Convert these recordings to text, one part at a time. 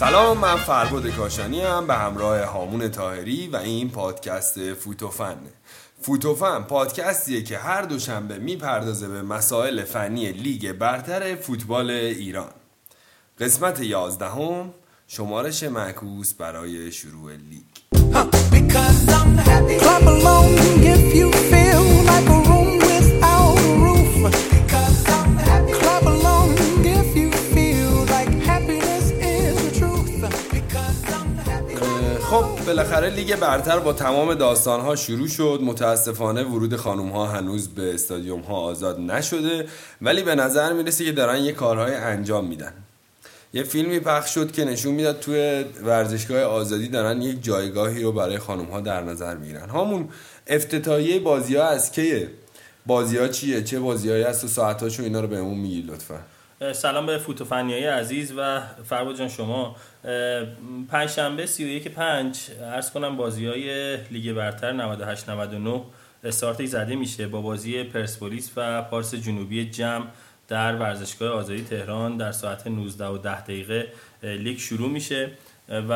سلام من فرباد کاشانی هم به همراه هامون تاهری و این پادکست فوتوفن. فوتوفن پادکستیه که هر دوشنبه می‌پردازه به مسائل فنی لیگ برتر فوتبال ایران. قسمت یازدهم شمارش معکوس برای شروع لیگ. بالاخره لیگ برتر با تمام داستان ها شروع شد. متاسفانه ورود خانوم ها هنوز به استادیوم ها آزاد نشده ولی به نظر می‌رسه که دارن یه کارهای انجام میدن. یه فیلمی پخش شد که نشون می‌داد توی ورزشگاه آزادی دارن یک جایگاهی رو برای خانوم ها در نظر می‌گیرن. همون افتتاحیه بازی ها از کیه بازی ها چیه؟ چه بازی هایی هست و ساعتاشو اینا رو بهمون میگی لطفا. سلام به فوتوفنیای عزیز و فرباد جان شما پنجشنبه 31 پنج عرض کنم بازی های لیگ برتر 98 99 استارتی زده میشه با بازی پرسپولیس و پارس جنوبی جمع در ورزشگاه آزادی تهران در ساعت 19 و 10 دقیقه لیگ شروع میشه و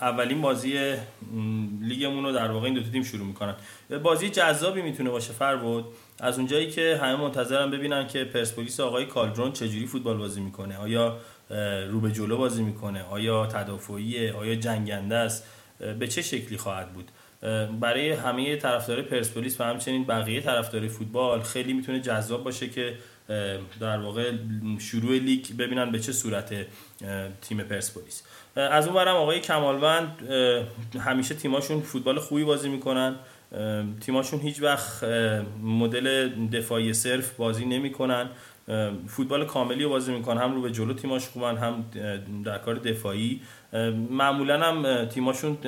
اولین بازی لیگمون رو در واقع این دو تیم شروع می‌کنن. بازی جذابی می‌تونه باشه فربود از اونجایی که همه منتظرم ببینن که پرسپولیس آقای کالدرون چجوری فوتبال بازی می‌کنه. آیا رو به جلو بازی می‌کنه. آیا تدافعیه؟ آیا جنگنده است؟ به چه شکلی خواهد بود؟ برای همه طرفدار پرسپولیس و همچنین بقیه طرفدار فوتبال خیلی می‌تونه جذاب باشه که در واقع شروع لیگ ببینن به چه صورت تیم پرسپولیس. از اون برم آقای کمالوند همیشه تیماشون فوتبال خوبی بازی می‌کنن. تیماشون هیچ وقت مدل دفاعی صرف بازی نمی‌کنن. فوتبال کاملی رو بازی می‌کنن هم رو به جلو تیماش خوبن هم در کار دفاعی. معمولا هم تیماشون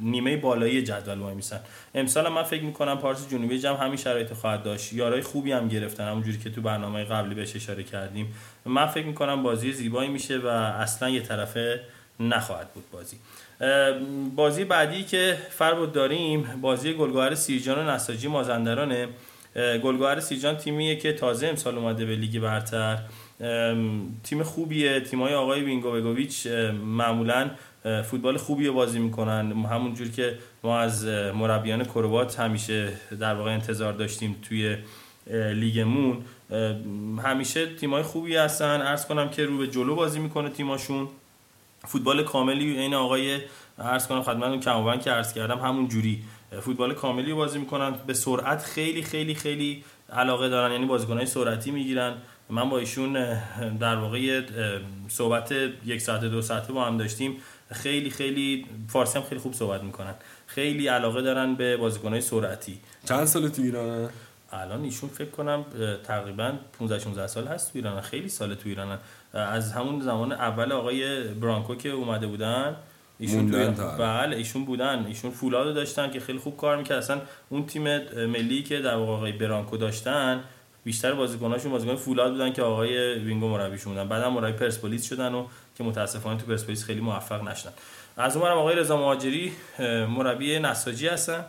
نیمه بالایی جدول وای میسن. امسال هم من فکر می‌کنم پارس جنوبی جمع همین شرایط خواهد داشت. یارای خوبی هم گرفتن همونجوری که تو برنامه قبلی بهش اشاره کردیم. من فکر می‌کنم بازی زیبایی میشه و اصلا یه طرفه نخواهد بود بازی. بازی بعدی که فربود داریم بازی گلگهر سیرجان و نساجی مازندرانه. گلگهر سیرجان تیمیه که تازه امسال اومده به لیگ برتر. تیم خوبیه. تیمای آقای بگوویچ معمولا اه، فوتبال خوبی بازی می‌کنن. همونجور که ما از مربیان کروات همیشه در واقع انتظار داشتیم توی لیگمون. همیشه تیمای خوبی هستن. عرض کنم که رو به جلو بازی می‌کنه تیماشون. فوتبال کاملی این آقای عرض کنم خدمتتون کمااین که عرض کردم همون جوری فوتبال کاملی بازی می‌کنن. به سرعت خیلی خیلی خیلی علاقه دارن. یعنی بازیکنهای سرعتی می‌گیرن. من با ایشون در واقع صحبت یک ساعت دو ساعته با هم داشتیم. خیلی خیلی فارسی هم خیلی خوب صحبت می‌کنن. خیلی علاقه دارن به بازیکنهای سرعتی. چند سال تو ایرانه؟ الان ایشون فکر کنم تقریبا 15 16 سال هست تو ایران خیلی سال تو ایرانن از همون زمان اول آقای برانکو که اومده بودن ایشون. بله ایشون بودن. ایشون فولاد داشتن که خیلی خوب کار می‌کرد اصلا اون تیم ملی که در واقع آقای برانکو داشتن بیشتر بازیکناشون بازیکن فولاد بودن که آقای وینگو مربیشون بودن. بعدم مربی پرسپولیس شدن و که متاسفانه تو پرسپولیس خیلی موفق نشدن. از اونورم آقای رضا مهاجری مربی نساجی هستن.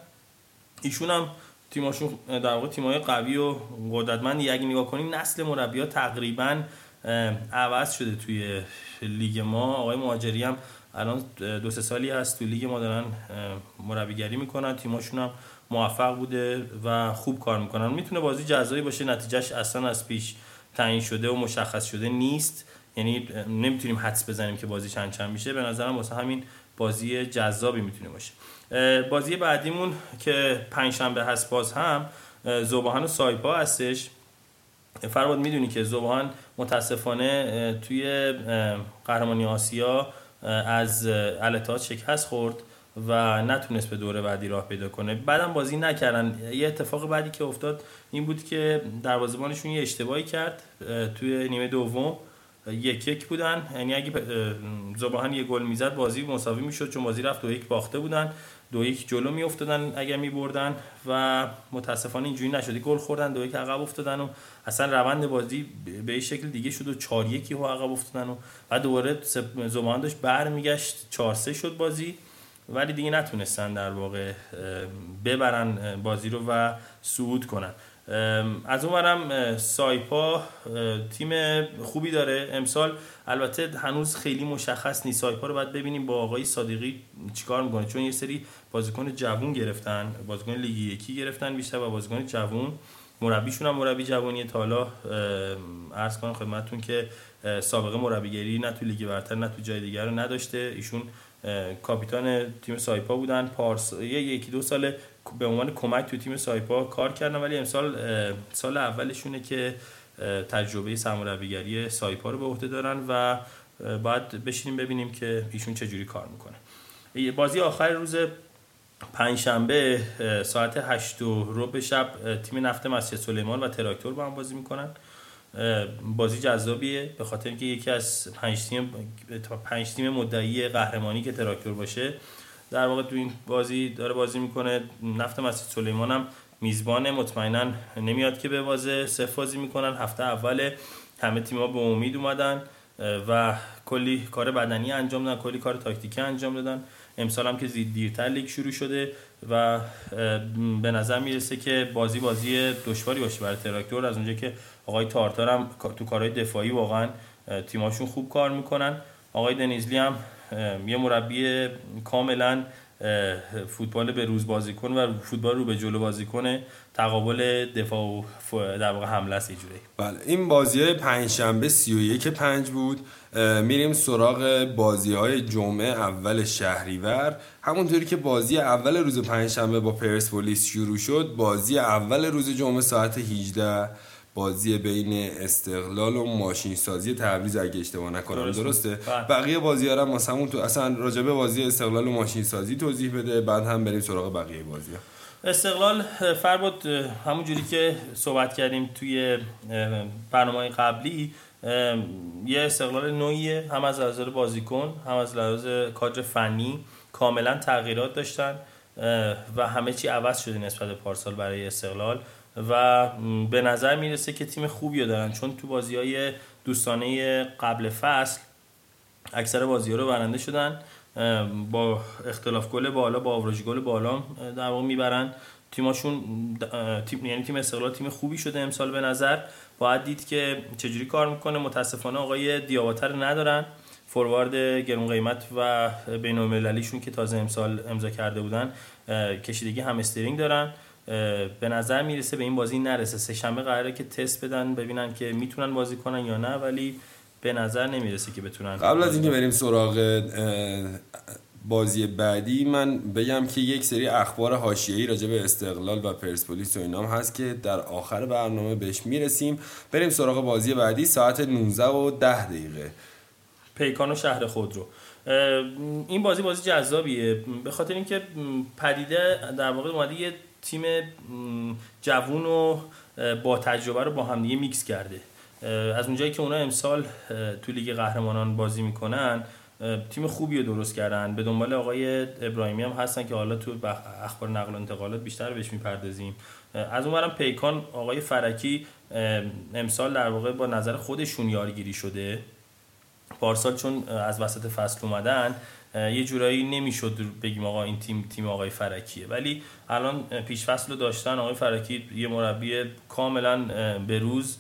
ایشون هم تیماشون در واقع تیمای قوی و قدرتمندی اگه نگاه کنیم نسل مربی تقریبا اه، عوض شده توی لیگ ما. آقای مهاجری هم الان دو سه سالی هست تو لیگ ما دارن مربیگری می‌کنن تیماشون هم موفق بوده و خوب کار می‌کنن. می‌تونه بازی جزایی باشه نتیجهش اصلا از پیش تعیین شده و مشخص شده نیست. یعنی نمی‌تونیم حدس بزنیم که بازی چند چند میشه. به نظرم واسه همین بازی جذابی می‌تونه باشه. بازی بعدیمون که پنجشنبه هست باز هم اه، زوباهن و سایپا هستش. فرباد می‌دونی که زوباهن متاسفانه توی قهرمانی آسیا از الاتحاد شکست خورد و نتونست به دوره بعدی راه پیدا کنه. بعدم بازی نکردن. یه اتفاق بعدی که افتاد این بود که دروازه‌بانشون یه اشتباهی کرد. توی نیمه دوم یک یک بودن. یعنی اگه اه، زباهن یه گل می‌زد بازی مساوی می‌شد چون بازی رفت دو یک باخته بودن. دو یک جلو میافتادن اگر میبردن و متاسفانه اینجوری نشد. گل خوردن دو یک عقب افتادن و اصلا روند بازی به شکل دیگه شد و 4 1 و عقب افتادن و بعد دوباره زبان داشت برمیگشت. 4 3 شد بازی ولی دیگه نتونستن در واقع ببرن بازی رو و صعود کنن. از اونورم سایپا تیم خوبی داره امسال. البته هنوز خیلی مشخص نیست. سایپا رو باید ببینیم با آقای صادقی چیکار می‌کنه. چون یه سری بازیکن جوون گرفتن بازیکن لیگ یکی گرفتن بیشتر و بازیکن جوون. مربیشون هم مربی جوانی تا حالا اه، عرض کنم خدمتتون که سابقه مربیگری نه تو لیگ برتر نه تو جای دیگر رو نداشته. ایشون کاپیتان تیم سایپا بودن. پارس یکی دو سال به عنوان کمک تو تیم سایپا کار کردن. ولی امسال سال اولشونه که تجربه سرمربیگری سایپا رو به عهده دارن و باید بشینیم ببینیم که ایشون چجوری کار می‌کنه. بازی آخر روز پنجشنبه ساعت هشت و ربع شب تیم نفت مسجد سلیمان و تراکتور با هم بازی می‌کنن. بازی جذابیه به خاطر اینکه یکی از پنج تیم تا پنج تیم مدعی قهرمانی که تراکتور باشه در واقع تو این بازی داره بازی می‌کنه. نفت مسجد سلیمان هم میزبان مطمئنا نمیاد که به بازه صفر بازی می‌کنن. هفته اول همه تیم‌ها به امید اومدن و کلی کار بدنی انجام دادن کلی کار تاکتیکی انجام دادن. امسال هم که زید دیرتر لیگ شروع شده و به نظر می‌رسه که بازی بازی دشواری باشه برای تراکتور. از اونجا که آقای تارتار هم تو کارهای دفاعی واقعا تیماشون خوب کار می‌کنن. آقای دنیزلی هم یه مربی کاملا فوتبال به روز بازی کن و فوتبال رو به جلو بازی کنه تقابل دفاع و در واقع حمله است یه جوری بله این بازی های پنج شنبه سی و یک پنج بود. میریم سراغ بازی های جمعه اول شهریور. همونطوری که بازی اول روز پنج شنبه با پرسپولیس شروع شد بازی اول روز جمعه ساعت 18 بازی بین استقلال و ماشین سازی تبریز اگه اشتباه نکنم. درسته. درسته؟ بله. بقیه بازی ها هم تو اصلا راجبه بازی استقلال و ماشین سازی توضیح بده بعد هم بریم سراغ بقیه بازی ها استقلال فرباد همون جوری که صحبت کردیم توی برنامه قبلی یه استقلال نوعیه هم از لحاظ بازیکن هم از لحاظ کادر فنی کاملا تغییرات داشتن و همه چی عوض شده نسبت به پارسال برای استقلال و به نظر می‌رسه که تیم خوبی رو دارن. چون تو بازی های دوستانه قبل فصل اکثر بازی ها رو برنده شدن. با اختلاف گل بالا با آوراژ گل بالا در واقع می‌برن. تیماشون تیم یعنی تیم استقلال تیم خوبی شده امسال به نظر. باید دید که چجوری کار می‌کنه. متاسفانه آقای دیاباتر ندارن. فوروارد گرون قیمت و بین المللیشون که تازه امسال امضا کرده بودن کشیدگی هم استرینگ دارن. به نظر می‌رسه به این بازی نرسه. سه شنبه قراره که تست بدن ببینن که می‌تونن بازی کنن یا نه. ولی به نظر نمی‌رسه که بتونن قبل از اینکه بریم سراغ بازی بعدی من بگم که یک سری اخبار حاشیه‌ای راجع به استقلال و پرسپولیس و اینام هست که در آخر برنامه بهش می‌رسیم. بریم سراغ بازی بعدی ساعت 19 و 10 دقیقه. پیکان و شهر خود رو اه، این بازی بازی جذابیه. به خاطر اینکه پدیده در واقع اومده یه تیم جوون و با تجربه رو با همدیگه میکس کرده. از اونجایی که اونا امسال تو لیگ قهرمانان بازی می‌کنن تیم خوبی رو درست کردن. به دنبال آقای ابراهیمی هم هستن که حالا تو اخبار نقل و انتقالات بیشتر بهش می‌پردازیم. از اونورم پیکان آقای فرکی امسال در واقع با نظر خودشون یارگیری شده. پارسال چون از وسط فصل اومدن یه جورایی نمی‌شد بگیم آقا این تیم تیم آقای فرکیه. ولی الان پیش فصل رو داشتن آقای فرکی یه مربی کاملا به روز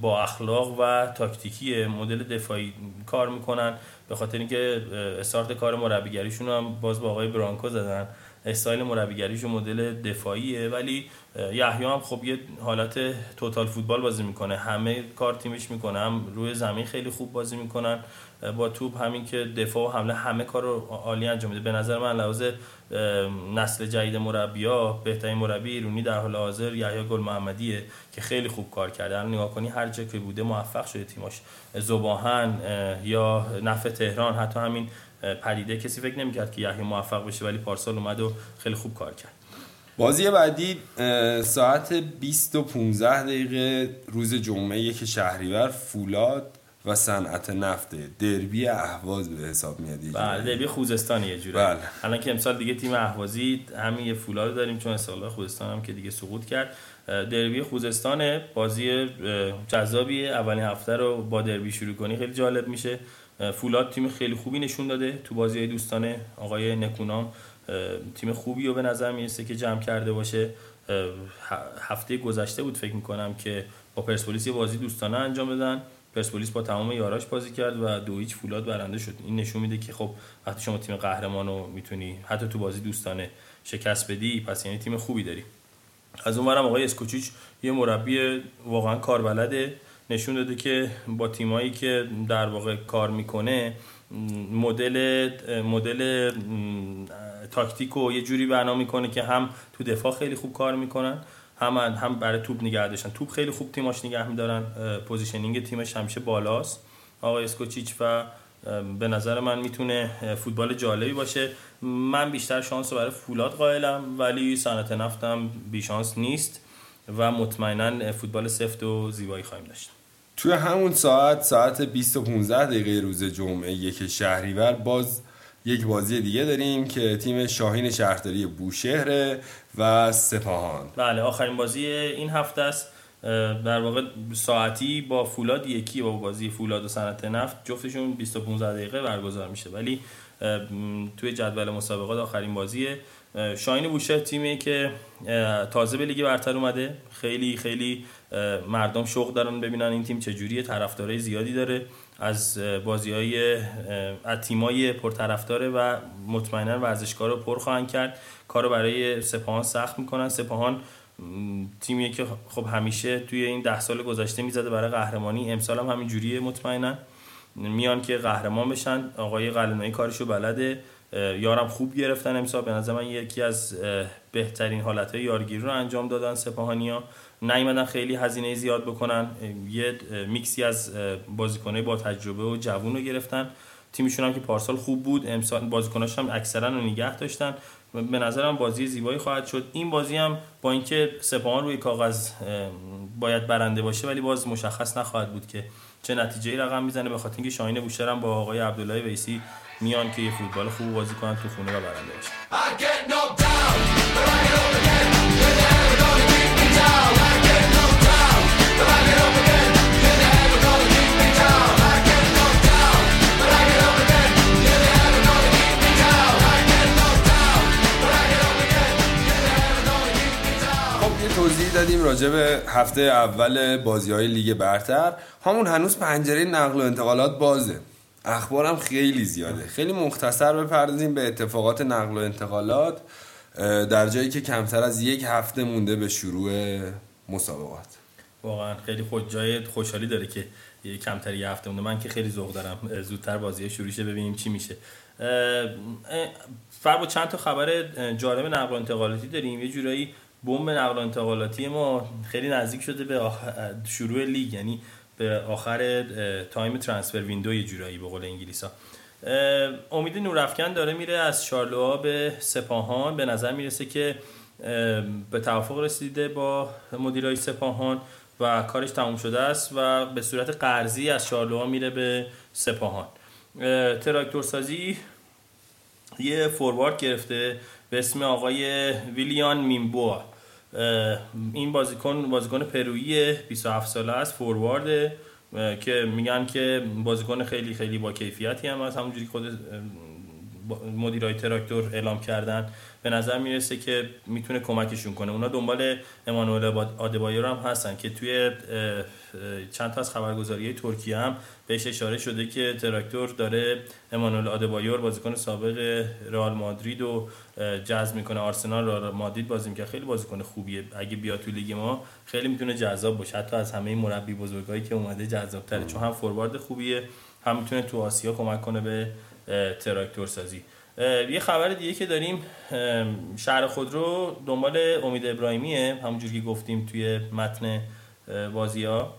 با اخلاق و تاکتیکی مدل دفاعی کار می‌کنن. به خاطر اینکه استارت کار مربیگریشون هم باز با آقای برانکو زدن. استایل مربیگریش مدل دفاعیه. ولی یحیی هم خب یه حالت توتال فوتبال بازی می‌کنه. همه کار تیمش می‌کنه. هم روی زمین خیلی خوب بازی می‌کنن. با توپ همین که دفاع و حمله همه کار رو عالی انجام میده. به نظر من لحاظ نسل جدید مربیا بهترین مربی ایرانی در حال حاضر یحیی گل محمدیه که خیلی خوب کار کرده. الان نگاه کنی هر جا که بوده موفق شده تیماش. زباهن یا نفع تهران حتی همین پدیده. کسی فکر نمی‌کرد که یحیی موفق بشه ولی پارسال اومد و خیلی خوب کار کرد. بازی بعدی ساعت 20 و 15 دقیقه روز جمعه یک شهریور فولاد و صنعت نفت دربی اهواز به حساب میاد بله دربی خوزستان یه جوره. بله. الان که امسال دیگه تیم اهوازی همین یه فولاد داریم چون استقلال خوزستان هم که دیگه سقوط کرد. دربی خوزستان بازی جذابیه اولین هفته رو با دربی شروع کنی خیلی جالب میشه. فولاد تیم خیلی خوبی نشون داده تو بازی دوستانه آقای نکونام. تیم خوبی رو به نظر می‌رسه که جمع کرده باشه. هفته گذشته بود فکر می‌کنم که با پرسپولیس بازی دوستانه انجام بدن پرسپولیس با تمام یاراش بازی کرد و دو هیچ فولاد برنده شد. این نشون میده که خب وقتی شما تیم قهرمان رو می‌تونی حتی تو بازی دوستانه شکست بدی پس یعنی تیم خوبی داری. از اونورم آقای اسکوچیچ یه مربی واقعا کاربلده نشون داده که با تیمایی که در واقع کار می‌کنه مدل مدل تاکتیک رو یه جوری بنا می‌کنه که هم تو دفاع خیلی خوب کار می‌کنن هم هم برای توپ نگه داشتن. توپ خیلی خوب تیماش نگه میدارن. پوزیشنینگ تیمش همیشه بالاست. آقای اسکوچیچ و به نظر من می‌تونه فوتبال جالبی باشه. من بیشتر شانس برای فولاد قائلم ولی صنعت نفتم بیشانس نیست و مطمئنا فوتبال سفت و زیبایی خواهیم داشت. توی همون ساعت ساعت 20 و 15 دقیقه روز جمعه یک شهریور باز یک بازی دیگه داریم که تیم شاهین شهرداری بوشهر و سپاهان. بله آخرین بازی این هفته است. در واقع ساعتی با فولاد یکی با بازی فولاد و صنعت نفت جفتشون 20 و 15 دقیقه برگزار میشه. ولی توی جدول مسابقات آخرین بازیه شاهین بوشهر تیمی که تازه به لیگ برتر اومده. خیلی خیلی مردم شوق دارن ببینن این تیم چجوریه طرفدارای زیادی داره. از بازی های تیمای پرطرفداره و مطمئنا ورزشکار رو پر خواهند کرد. کارو برای سپاهان سخت می‌کنن. سپاهان تیمیه که خب همیشه توی این ده سال گذشته می‌زده برای قهرمانی. امسال هم همین جوریه مطمئنا. میان که قهرمان بشن. آقای قلنایی کارشو بلده. یارم خوب گرفتن امسال. به نظر من یکی از بهترین حالت یارگیری رو انجام دادن سپاهانی ها نیومدن خیلی هزینه زیاد بکنن. یه میکسی از بازیکنای با تجربه و جوون رو گرفتن. تیمشون هم که پارسال خوب بود. امسال بازیکناش هم اکثرا رو نگه داشتن. به نظرم بازی زیبایی خواهد شد. این بازی هم با اینکه سپاهان روی کاغذ باید برنده باشه ولی باز مشخص نخواهد بود که چه نتیجه رقم می‌زنه. به خاطر اینکه شاهین بوشهر با آقای عبدالله ویسی میان که یه فوتبال خوب بازی کنن تو خونه و برنده یه توضیح دادیم راجع به هفته اول بازی های لیگ برتر. همون هنوز پنجره نقل و انتقالات بازه. اخبارم خیلی زیاده. خیلی مختصر بپردازیم به اتفاقات نقل و انتقالات. در جایی که کمتر از یک هفته مونده به شروع مسابقات. واقعا خیلی خود جای خوشحالی داره که کمتر یه هفته مونده. من که خیلی ذوق دارم. زودتر بازی شروع شه ببینیم چی میشه. فرق با چند تا خبر جالب نقل انتقالاتی داریم. یه جورایی بمب نقل انتقالاتی ما خیلی نزدیک شده به شروع لیگ. یعنی به آخر تایم transfer window یه جورایی به قول انگلیس ها امید نورافکن داره میره از شارلوا به سپاهان. به نظر می‌رسه که به توافق رسیده با مدیرای سپاهان و کارش تموم شده است و به صورت قرضی از شارلوا میره به سپاهان. تراکتور سازی یه فوروارد گرفته به اسم آقای ویلیان میمبوا. این بازیکن بازیکن پرویی 27 ساله است فوروارد که میگن که بازیکن خیلی خیلی با کیفیتی هم از همونجوری خود مدیرای تراکتور اعلام کردن به نظر می‌رسه که می‌تونه کمکشون کنه. اونا دنبال امانوئل آدبایر هم هستن که توی چند تا از خبرگزاری ترکیه هم بهش اشاره شده که تراکتور داره امانوئل آدبایر بازیکن سابق رئال مادرید و جذب می‌کنه. آرسنال رئال مادرید بازی می‌کنه خیلی بازیکن خوبیه. اگه بیاد تو لیگ ما خیلی می‌تونه جذاب باشه. حتی از همه مربی بزرگایی که اومده جذاب تره چون هم فوروارد خوبیه هم می‌تونه تو آسیا کمک کنه به تراکتور سازی یه خبر دیگه که داریم شهر خودرو دنبال امید ابراهیمیه همونجور که گفتیم توی متن بازی ها.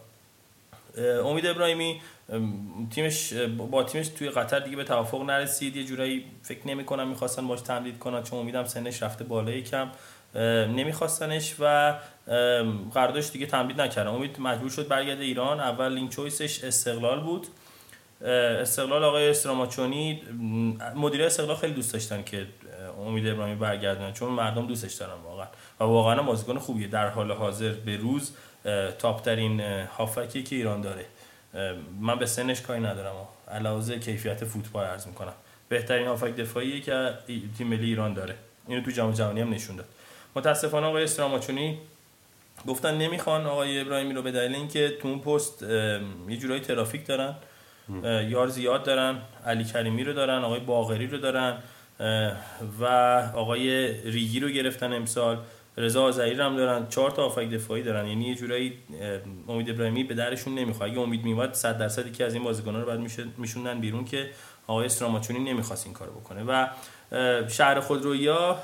امید ابراهیمی تیمش با تیمش توی قطر دیگه به توافق نرسید. یه جورایی فکر نمی کنم می‌خواستن باش تمدید کنن چون امیدم سنش رفته بالا یکم نمیخواستنش و قراردادش دیگه تمدید نکردن. امید مجبور شد برگرده ایران. اول لینک چویسش استقلال بود. استقلال آقای استراماچونی مدیر استقلال خیلی دوست داشتن که امید ابراهیمی برگردن چون مردم دوستش دارن واقعا. و واقعا بازیکن خوبیه. در حال حاضر به روز تاپ ترین هافکی که ایران داره. من به سنش کاری ندارم. علاوه کیفیت فوتبال عرض می‌کنم. بهترین هافک دفاعیه که تیم ملی ایران داره. اینو تو جام جهانی هم نشون داد. متاسفانه آقای استراماچونی گفتن نمی‌خوان آقای ابراهیمی رو به دلیل اینکه تو اون پست یه جورایی ترافیک دارن. یار زیاد دارن علی کریمی رو دارن آقای باغری رو دارن و آقای ریگی رو گرفتن امسال. رضا آذری رو هم دارن. چهار تا آفک دفاعی دارن. یعنی یه جورایی امید ابراهیمی به درشون نمی‌خواد. اگه امید میومد 100 درصد یکی از این بازیکن‌ها رو بعد میشوندن بیرون که آقای استراماچونی نمی‌خواست این کارو بکنه. و شهر خودرویا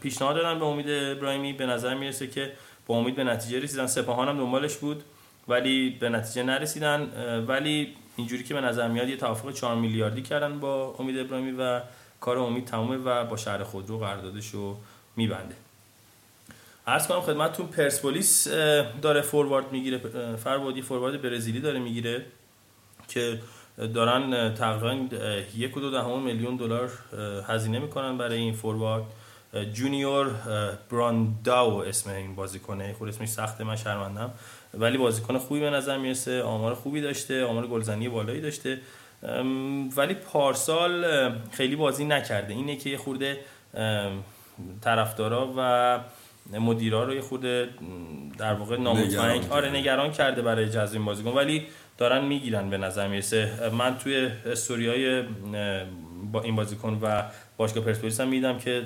پیشنهاد دادن به امید ابراهیمی. به نظر می‌رسه که با امید به نتیجه رسیدن. سپاهان هم دنبالش بود ولی به نتیجه نرسیدن ولی اینجوری که به نظر میاد یه توافق 4 میلیاردی کردن با امید ابراهیمی و کار امید تمومه و با شهر خودرو قراردادش رو میبنده. عرض کنم خدمتتون پرسپولیس داره فوروارد می‌گیره اه، فربادی فوروارد برزیلی داره می‌گیره که دارن تقریبا یک و دو دهم میلیون دلار هزینه می‌کنن برای این فوروارد. جونیور برانداو اسم این بازیکنه خود اسمش سخته من شرمندم. ولی بازیکن خوبی به نظر می‌رسه آمار خوبی داشته آمار گلزنی بالایی داشته. ولی پارسال خیلی بازی نکرده. اینه که یه خورده طرفدارا و مدیرا رو یه خورده در واقع نامطمئن آره. نگران کرده برای جذب این بازیکن. ولی دارن می‌گیرن به نظر می‌رسه. من توی استوریای با این بازیکن و باشگاه پرسپولیس هم میدم که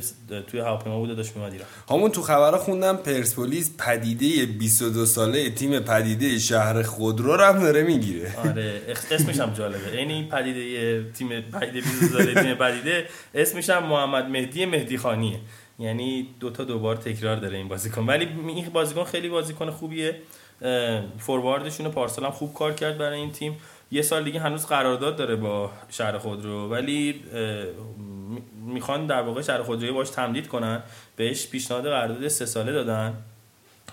توی هواپیما بوده داشت میومد ایران. همون تو خبرها خوندم پرسپولیس پدیده 22 ساله تیم پدیده شهر خودرو رو هم داره می‌گیره. آره اسمش هم جالبه. یعنی این پدیده تیم پدیده 22 ساله تیم پدیده اسمش هم محمد مهدی مهدی خانیه. یعنی دوتا دوبار تکرار داره این بازیکن. ولی این بازیکن خیلی بازیکن خوبیه. فورواردشون پارسال هم خوب کار کرد برای این تیم. یه سال دیگه هنوز قرارداد داره با شهر خودرو. ولی می‌خوان در واقع شهر خودروی باش تمدید کنن بهش پیشنهاد قرارداد سه ساله دادن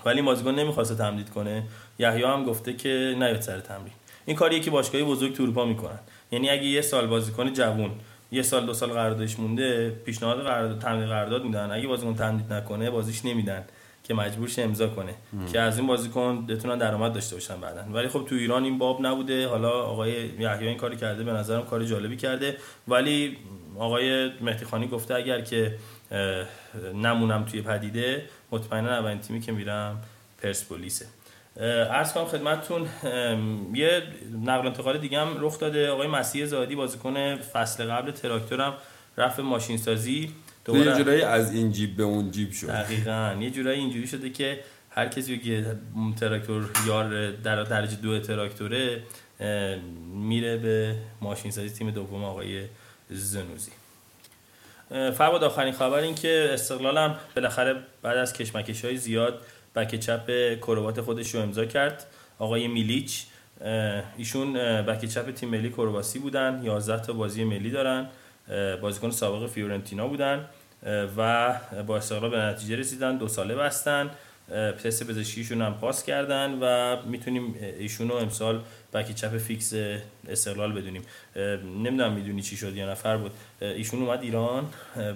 ولی بازیکن نمی‌خواسته تمدید کنه. یحیی هم گفته که نیاد سر تمرین. این کاریه که باشگاهی بزرگ تو اروپا می‌کنن. یعنی اگه یه سال بازیکن جوون یه سال دو سال قراردادش مونده پیشنهاد قرارداد تمدید قرارداد میدن. اگه بازیکن تمدید نکنه بازیش نمیدن که مجبور شه امضا کنه. که از این بازیکن بتونن درآمد داشته باشن بعدن ولی خب تو ایران این باب نبوده. حالا آقای یحیی این کاری کرده به نظرم کار جالبی کرده. ولی آقای مهدی خانی گفته اگر که نمونم توی پدیده مطمئنا اولین تیمی که میرم پرسپولیسه. عرض کنم خدمتتون یه نقل انتقال دیگه هم رخ داده. آقای مسیح زادی بازیکن فصل قبل تراکتورم رفت ماشین سازی یه دوباره جورایی از این جیب به اون جیب شد. دقیقا. یه جورایی اینجوری شده که هر کسی که تراکتور یار در درجه دو تراکتوره میره به ماشین سازی تیم دوم آقای زنوزی. فرباد آخرین خبر این که استقلال هم بالاخره بعد از کشمکش های زیاد بک چپ کروات خودش رو امضا کرد. آقای میلیچ ایشون بک چپ تیم ملی کرواسی بودن 11 تا بازی ملی دارن بازیکن سابق فیورنتینا بودن و با استقلال به نتیجه رسیدن دو ساله بستن. تست پزشکیشون هم پاس کردن و می‌تونیم ایشون رو امسال بک چپ فیکس استقلال بدونیم. نمی‌دونم می‌دونی چی شد یا نفر بود. ایشون اومد ایران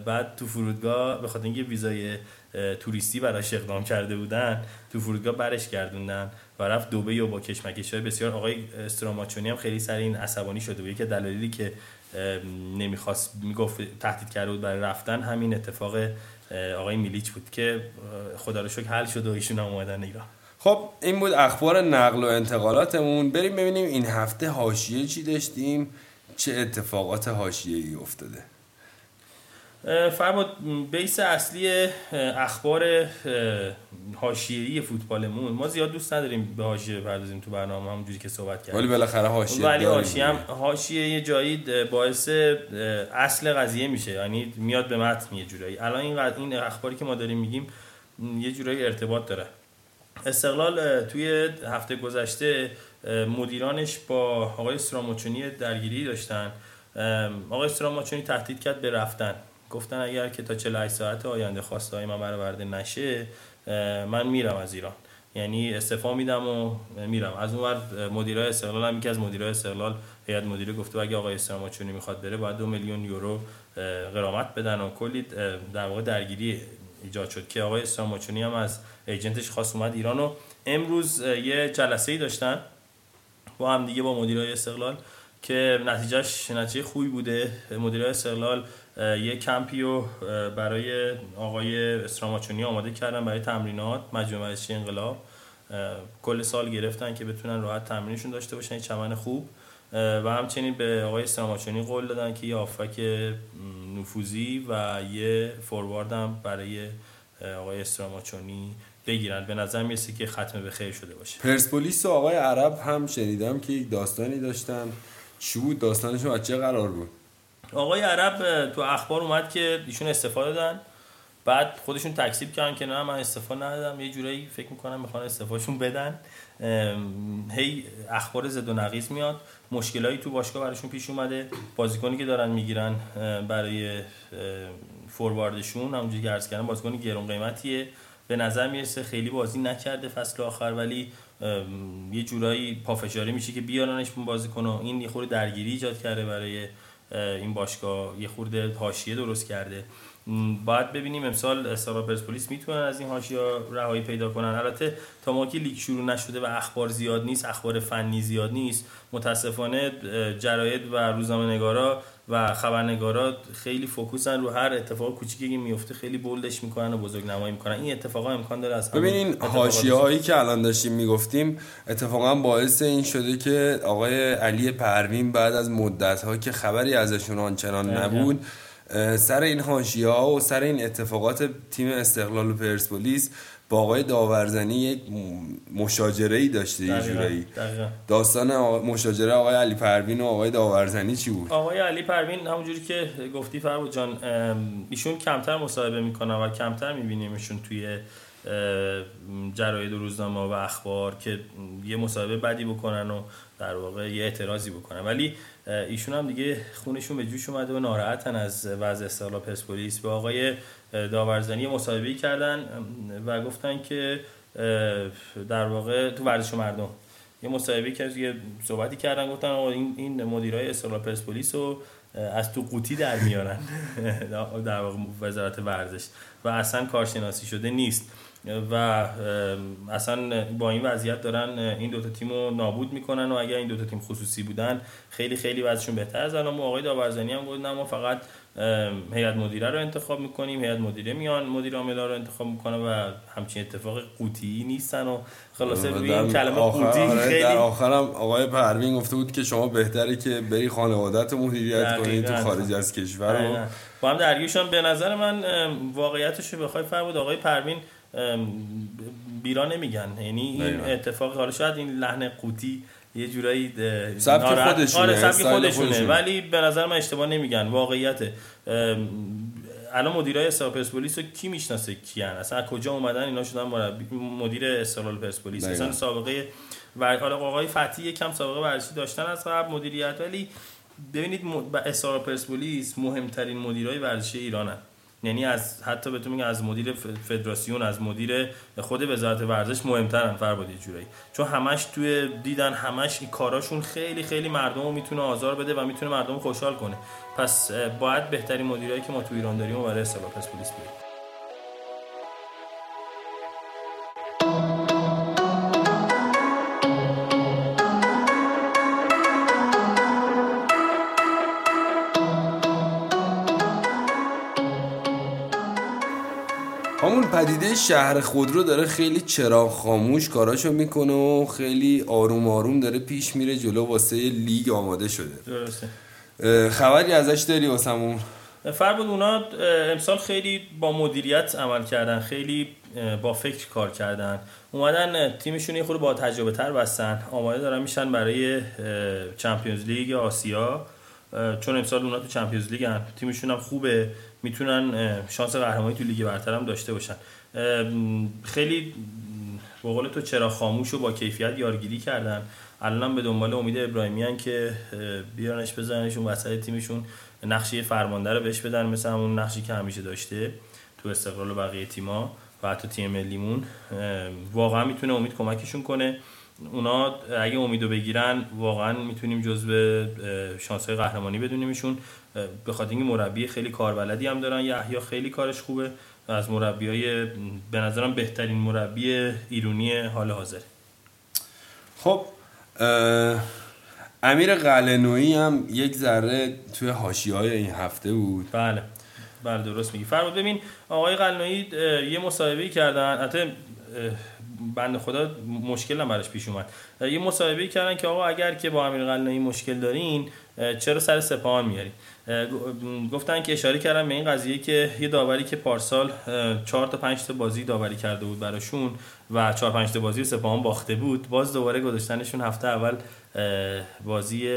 بعد تو فرودگاه به خاطر اینکه ویزای توریستی براش اقدام کرده بودن تو فرودگاه برش گردوندن و رفت دبی و با کشمکش های بسیار. آقای استراماچونی هم خیلی سر این عصبانی شده بود. از دلایلی که نمی‌خواست می‌گفت تهدید کرده بود برای رفتن همین اتفاق آقای میلیچ بود که خدا رو شکر حل شد و ایشون هم اومدن ایران. خب این بود اخبار نقل و انتقالاتمون. بریم ببینیم این هفته حاشیه چی داشتیم؟ چه اتفاقات حاشیه‌ای افتاده؟ فرمود بیس اصلی اخبار حاشیه‌ای فوتبالمون ما زیاد دوست نداریم به حاشیه بپردازیم تو برنامه همونجوری که صحبت کردیم. ولی بالاخره حاشیه ولی حاشیه هم. حاشیه یه جایی باعث اصل قضیه میشه. یعنی میاد به متن یه جورایی. الان این این اخباری که ما داریم میگیم یه جورایی ارتباط داره. استقلال توی هفته گذشته مدیرانش با آقای استراماچونی درگیری داشتن. آقای استراماچونی تهدید کرد به رفتن. گفتن اگر که تا 48 ساعت آینده خواسته های من برآورده نشه من میرم از ایران. یعنی استعفا میدم و میرم. از اون ور مدیرای استقلال هم یکی از مدیرای استقلال هیئت مدیره گفته اگه آقای استراماچونی می‌خواد بره باید دو میلیون یورو غرامت بدن و کلی در واقع درگیری ایجاد شد که آقای استراماچونی هم از ایجنتش خواست اومد ایران و امروز یه جلسه ای داشتن با هم دیگه با مدیرای استقلال که نتیجهش نتیجه خوبی بوده. مدیر استقلال یه کمپی رو برای آقای استراماچونی آماده کردن برای تمرینات مجموعه ورزشی انقلاب. کل سال گرفتن که بتونن راحت تمرینشون داشته باشن یه چمن خوب. و همچنین به آقای استراماچونی قول دادن که یه آفک نفوذی و یه فوروارد هم برای آقای استراماچونی بگیرن. به نظر می‌رسه که ختم به خیر شده باشه. پرسپولیس و آقای عرب هم شنیدم که داستانی داشتن. چی بود؟ داستانشون از چه قرار بود؟ آقای عرب تو اخبار اومد که ایشون استفاده دادن. بعد خودشون تکسیب کردن که نه من استفا ندادم. یه جورایی فکر می‌کنم می‌خوان استفاشون بدن. هی اخبار زد و نقیز میاد. مشکلایی تو باشگاه براشون پیش اومده. بازیکنی که دارن می‌گیرن برای فورواردشون همونجوری که عرض کردم بازیکن گرون قیمتیه. به نظر می‌رسه خیلی بازی نکرده فصل آخر ولی یه جورایی پافشاری میشه که بیارنش بازیکن و این یه خورده درگیری ایجاد کرده برای این باشگاه یه خورده حاشیه درست کرده. باید ببینیم امسال استقلال پرسپولیس می‌تونن از این حاشیه رهایی پیدا کنن. البته تا ما که لیگ شروع نشده و اخبار زیاد نیست اخبار فنی زیاد نیست متاسفانه جراید و روزنامه نگارا و خبرنگارا خیلی فوکوسن رو هر اتفاق کوچیکی که میفته خیلی بولدش می‌کنن و بزرگ نمایی می‌کنن این اتفاقا امکان داره از ببینین حاشیه هایی که الان داشتیم می‌گفتیم اتفاقا باعث این شده که آقای علی پروین بعد از مدت ها که خبری ازشون آنچنان. نبود سر این حاشیه ها و سر این اتفاقات تیم استقلال و پرسپولیس با آقای داورزنی یک مشاجره ای داشته یه جورایی. داستان مشاجره آقای علی پروین و آقای داورزنی چی بود آقای علی پروین همونجوری که گفتی فربود جان ایشون کمتر مصاحبه می‌کنن و کمتر میبینیمشون توی جراید و روزنامه و اخبار که یه مصاحبه بدی بکنن و در واقع یه اعتراضی بکنن. ولی ایشون هم دیگه خونشون به جوش اومده و ناراحتن از وضع استقلال پرسپولیس. به آقای داورزنی مصاحبه کردن و گفتن که در واقع تو ورزش مردم یه مصاحبه که یه صحبتی کردن گفتن آقا این این مدیرای استقلال پرسپولیس رو از تو قوطی در میارن. در واقع وزارت ورزش. و اصلا کارشناسی شده نیست. و اصلا با این وضعیت دارن این دوتا تیم رو نابود می‌کنن و اگر این دوتا تیم خصوصی بودن خیلی خیلی وضعشون بهتر از الان آقای داورزنی هم گفت نه ما فقط هیئت مدیره رو انتخاب می‌کنیم هیئت مدیره میان مدیر عاملا رو انتخاب می‌کنه و همچین اتفاق قوطی نیستن و خلاصه روی این کلمه آخر- قوطی آره، خیلی در آخرم آقای پروین گفته بود که شما بهتره که بری خانوادت مدیریت کنید تو. خارج از کشور. با هم درگیرشون به نظر من واقعیتش رو بخوای فرمود آقای پروین بیرا نمیگن. یعنی این. اتفاق حالا شاید این لحن قوطی یه جورایی سبک خودشونه، آره سبک خودشونه. خودشونه. ولی به نظر من اشتباه نمیگن. واقعیته ام، الان مدیرای استقلال پرسپولیس رو کی می‌شناسه کیان؟ اصلا کجا اومدن؟ اینا شدن مربی مدیر استقلال پرسپولیس. اصلا سابقه و حالا آقای فتی یکم سابقه ورزشی داشتن از قبل مدیریت ولی ببینید استقلال پرسپولیس مهمترین مدیرای ورزشی ایرانن. یعنی از حتی بهتون میگم از مدیر فدراسیون از مدیر خود وزارت ورزش مهمترن فربادی جورایی. چون همش توی دیدن همش کاراشون خیلی خیلی مردم رو می‌تونه آزار بده و می‌تونه مردم خوشحال کنه. پس باید بهترین مدیرایی که ما تو ایران داریم و برای پرسپولیس بیاریم پدیده شهر خودرو داره خیلی چراغ خاموش کاراشو می‌کنه و خیلی آروم آروم داره پیش میره جلو واسه لیگ آماده شده. درسته. خبری ازش داری واسمون فربود اونا امسال خیلی با مدیریت عمل کردن خیلی با فکر کار کردن. اومدن تیمشون یه خورده با تجربه تر بستن. آماده دارن میشن برای چمپیونز لیگ آسیا. چون امسال اونا تو چمپیونز لیگ تیمشون هم خوبه. می‌تونن شانس قهرمانی تو لیگ برتر هم داشته باشن. خیلی به قول تو چرا خاموش و با کیفیت یارگیری کردن. الان به دنبال امید ابراهیمی هن که بیارنش بزننشون وسط تیمشون نقشی فرمانده رو بهش بدن مثل همون نقشی که همیشه داشته تو استقلال و بقیه تیما و حتی تیم ملیمون. واقعا می‌تونه امید کمکشون کنه. اونا اگه امیدو بگیرن واقعا می‌تونیم جزو شانس های قهرمانی بدونیمشون. به خاطر اینکه مربی خیلی کاربلدی هم دارن یحیی خیلی کارش خوبه از مربیای به نظرم بهترین مربی ایرونی حال حاضر. خب امیر قلنویی هم یک ذره توی حاشیه های این هفته بود. بله. بله درست میگی. فرمود ببین آقای قلنویی اه، یه مصاحبه کردن. حتی اه، بنده خدا مشکل هم براش پیش اومد. یه مصاحبه کردن که آقا اگر که با امیر قلنویی مشکل دارین چرا سر سپاهان میارین؟ گفتن که اشاره کردن به این قضیه که یه داوری که پارسال اه، چهار تا پنج تا بازی داوری کرده بود براشون و چهار پنج تا بازی سپاهان باخته بود باز دوباره گذاشتنشون هفته اول بازی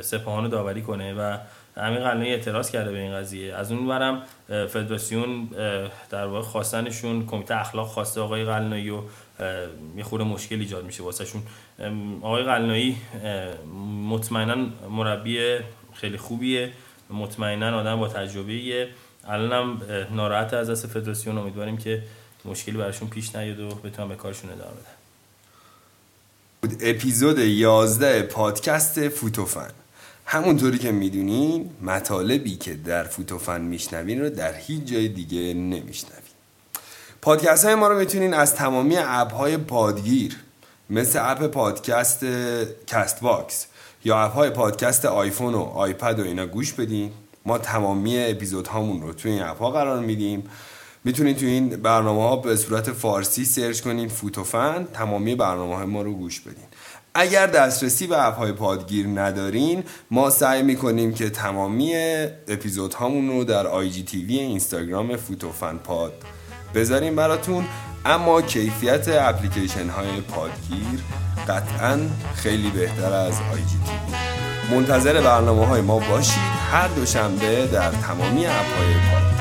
سپاهان داوری کنه و امین قلنوی اعتراض کرده به این قضیه. از اون برم فدراسیون در واقع خواستنشون کمیته اخلاق خواسته آقای قلنویی و یه خورده مشکل ایجاد میشه واسهشون. آقای قلنویی اه، مطمئنا مربی خیلی خوبیه. مطمئنا آدم با تجربه الانم ناراحت از دست فدراسیون. امیدواریم که مشکلی براشون پیش نیاد و بتونن به کارشون ادامه بدن. اپیزود 11 پادکست فوتوفن. همونطوری که می‌دونین مطالبی که در فوتوفن میشنوین رو در هیچ جای دیگه نمیشنوین. پادکست های ما رو می‌تونین از تمامی اپ های پادگیر مثل اپ پادکست Castbox یا اپ های پادکست آیفون و آیپد و اینا گوش بدین. ما تمامی اپیزود هامون رو توی این اپ ها قرار میدیم. می‌تونین توی این برنامه ها به صورت فارسی search کنین فوتوفن تمامی برنامه های ما رو گوش بدین. اگر دسترسی به اپ های پادگیر ندارین ما سعی می‌کنیم که تمامی اپیزود هامون رو در IGTV اینستاگرام فوتوفن پاد بذاریم براتون. اما کیفیت اپلیکیشن های پادگیر قطعا خیلی بهتر از IGTV منتظر برنامه های ما باشید. هر دوشنبه در تمامی اپ های پادگیر.